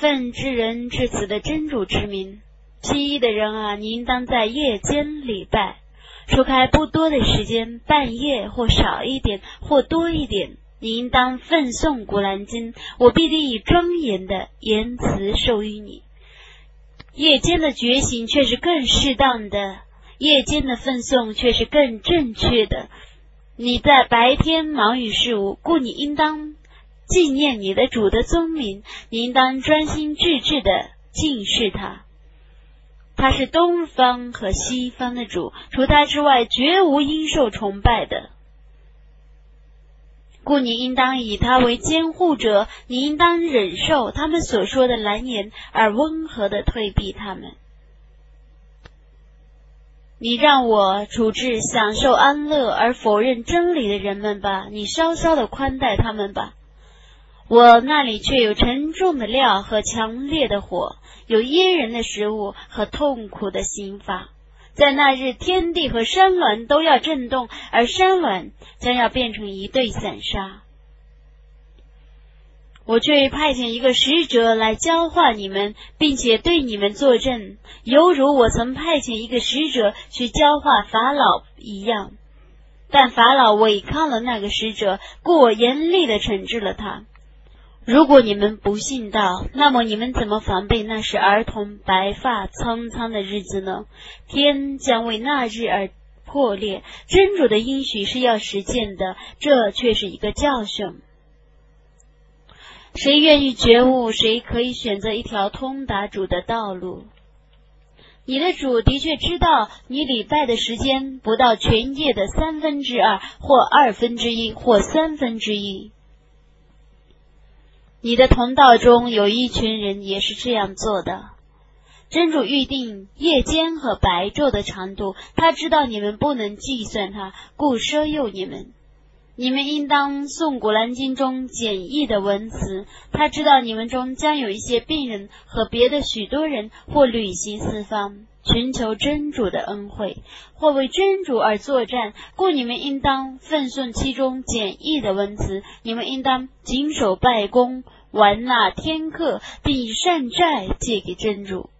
奉之人至此的真主之名，其一的人啊，你应当在夜间礼拜，除开不多的时间，半夜或少一点或多一点，你应当奉诵古兰经，我必定以庄严的言辞授予你。夜间的觉醒却是更适当的，夜间的奉诵却是更正确的。你在白天忙于事务，故你应当纪念你的主的尊名，你应当专心致志的敬视他。他是东方和西方的主，除他之外，绝无应受崇拜的。故你应当以他为监护者，你应当忍受他们所说的蓝言，而温和的退避他们。你让我处置享受安乐而否认真理的人们吧，你稍稍的宽待他们吧。我那里却有沉重的料和强烈的火，有噎人的食物和痛苦的刑罚。在那日，天地和山峦都要震动，而山峦将要变成一对散沙。我却派遣一个使者来教化你们，并且对你们作证，犹如我曾派遣一个使者去教化法老一样。但法老违抗了那个使者，故我严厉的惩治了他。如果你们不信道，那么你们怎么防备那是儿童白发苍苍的日子呢？天将为那日而破裂，真主的应许是要实践的，这却是一个教训。谁愿意觉悟，谁可以选择一条通达主的道路。你的主的确知道你礼拜的时间不到全夜的三分之二，或二分之一，或三分之一。你的同道中有一群人也是这样做的。真主预定夜间和白昼的长度，他知道你们不能计算他，故奢诱你们。你们应当诵《古兰经》中简易的文词。他知道你们中将有一些病人和别的许多人，或旅行四方，寻求真主的恩惠，或为真主而作战。故你们应当奉诵其中简易的文词。你们应当谨守拜功，玩纳天课，并以善债借给真主。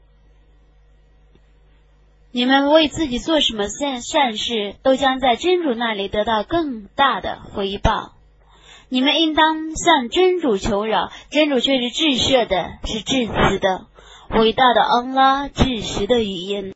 你们为自己做什么善善事，都将在真主那里得到更大的回报。你们应当向真主求饶，真主却是至赦的，是至慈的，伟大的恩拉，至实的语音。